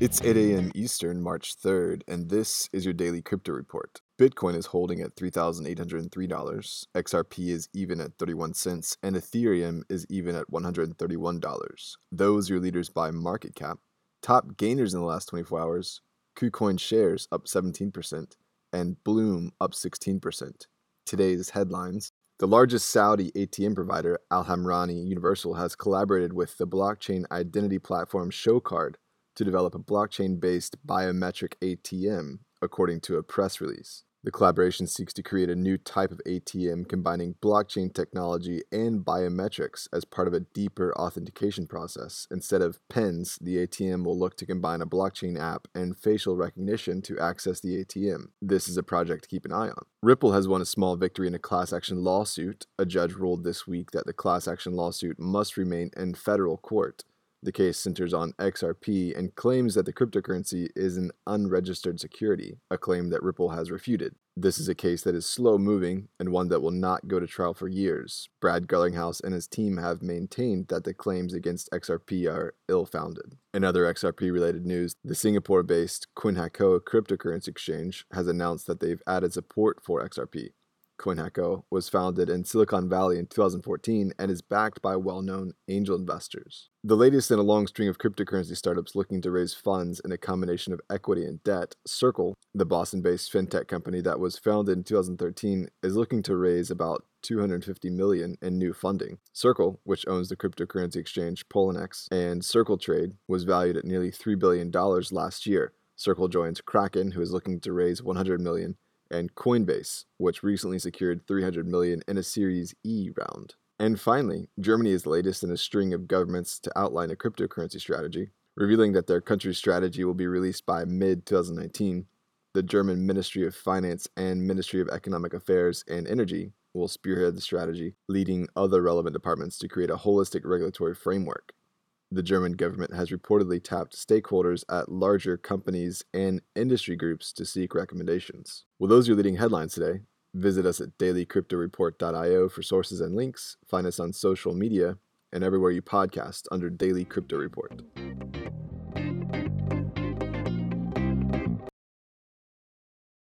It's 8 a.m. Eastern, March 3rd, and this is your daily crypto report. Bitcoin is holding at $3,803, XRP is even at 31 cents, and Ethereum is even at $131. Those are your leaders by market cap. Top gainers in the last 24 hours KuCoin shares up 17%, and Bloom up 16%. Today's headlines the largest Saudi ATM provider, Alhamrani Universal, has collaborated with the blockchain identity platform ShoCard to develop a blockchain based biometric ATM, according to a press release. The collaboration seeks to create a new type of ATM combining blockchain technology and biometrics as part of a deeper authentication process. Instead of pens, the ATM will look to combine a blockchain app and facial recognition to access the ATM. This is a project to keep an eye on. Ripple has won a small victory in a class action lawsuit. A judge ruled this week that the class action lawsuit must remain in federal court. The case centers on XRP and claims that the cryptocurrency is an unregistered security, a claim that Ripple has refuted. This is a case that is slow moving and one that will not go to trial for years. Brad Garlinghouse and his team have maintained that the claims against XRP are ill founded. In other XRP related news, the Singapore based CoinHako cryptocurrency exchange has announced that they've added support for XRP. CoinHako was founded in Silicon Valley in 2014 and is backed by well known angel investors. The latest in a long string of cryptocurrency startups looking to raise funds in a combination of equity and debt, Circle, the Boston based fintech company that was founded in 2013, is looking to raise about 250 million in new funding. Circle, which owns the cryptocurrency exchange Poloniex, and Circle Trade was valued at nearly $3 billion last year. Circle joins Kraken, who is looking to raise 100 million, and Coinbase, which recently secured 300 million in a Series E round. And finally, Germany is the latest in a string of governments to outline a cryptocurrency strategy, revealing that their country's strategy will be released by mid 2019. The German Ministry of Finance and Ministry of Economic Affairs and Energy will spearhead the strategy, leading other relevant departments to create a holistic regulatory framework the German government has reportedly tapped stakeholders at larger companies and industry groups to seek recommendations. Well, those are your leading headlines today. Visit us at dailycryptoreport.io for sources and links. Find us on social media and everywhere you podcast under Daily Crypto Report.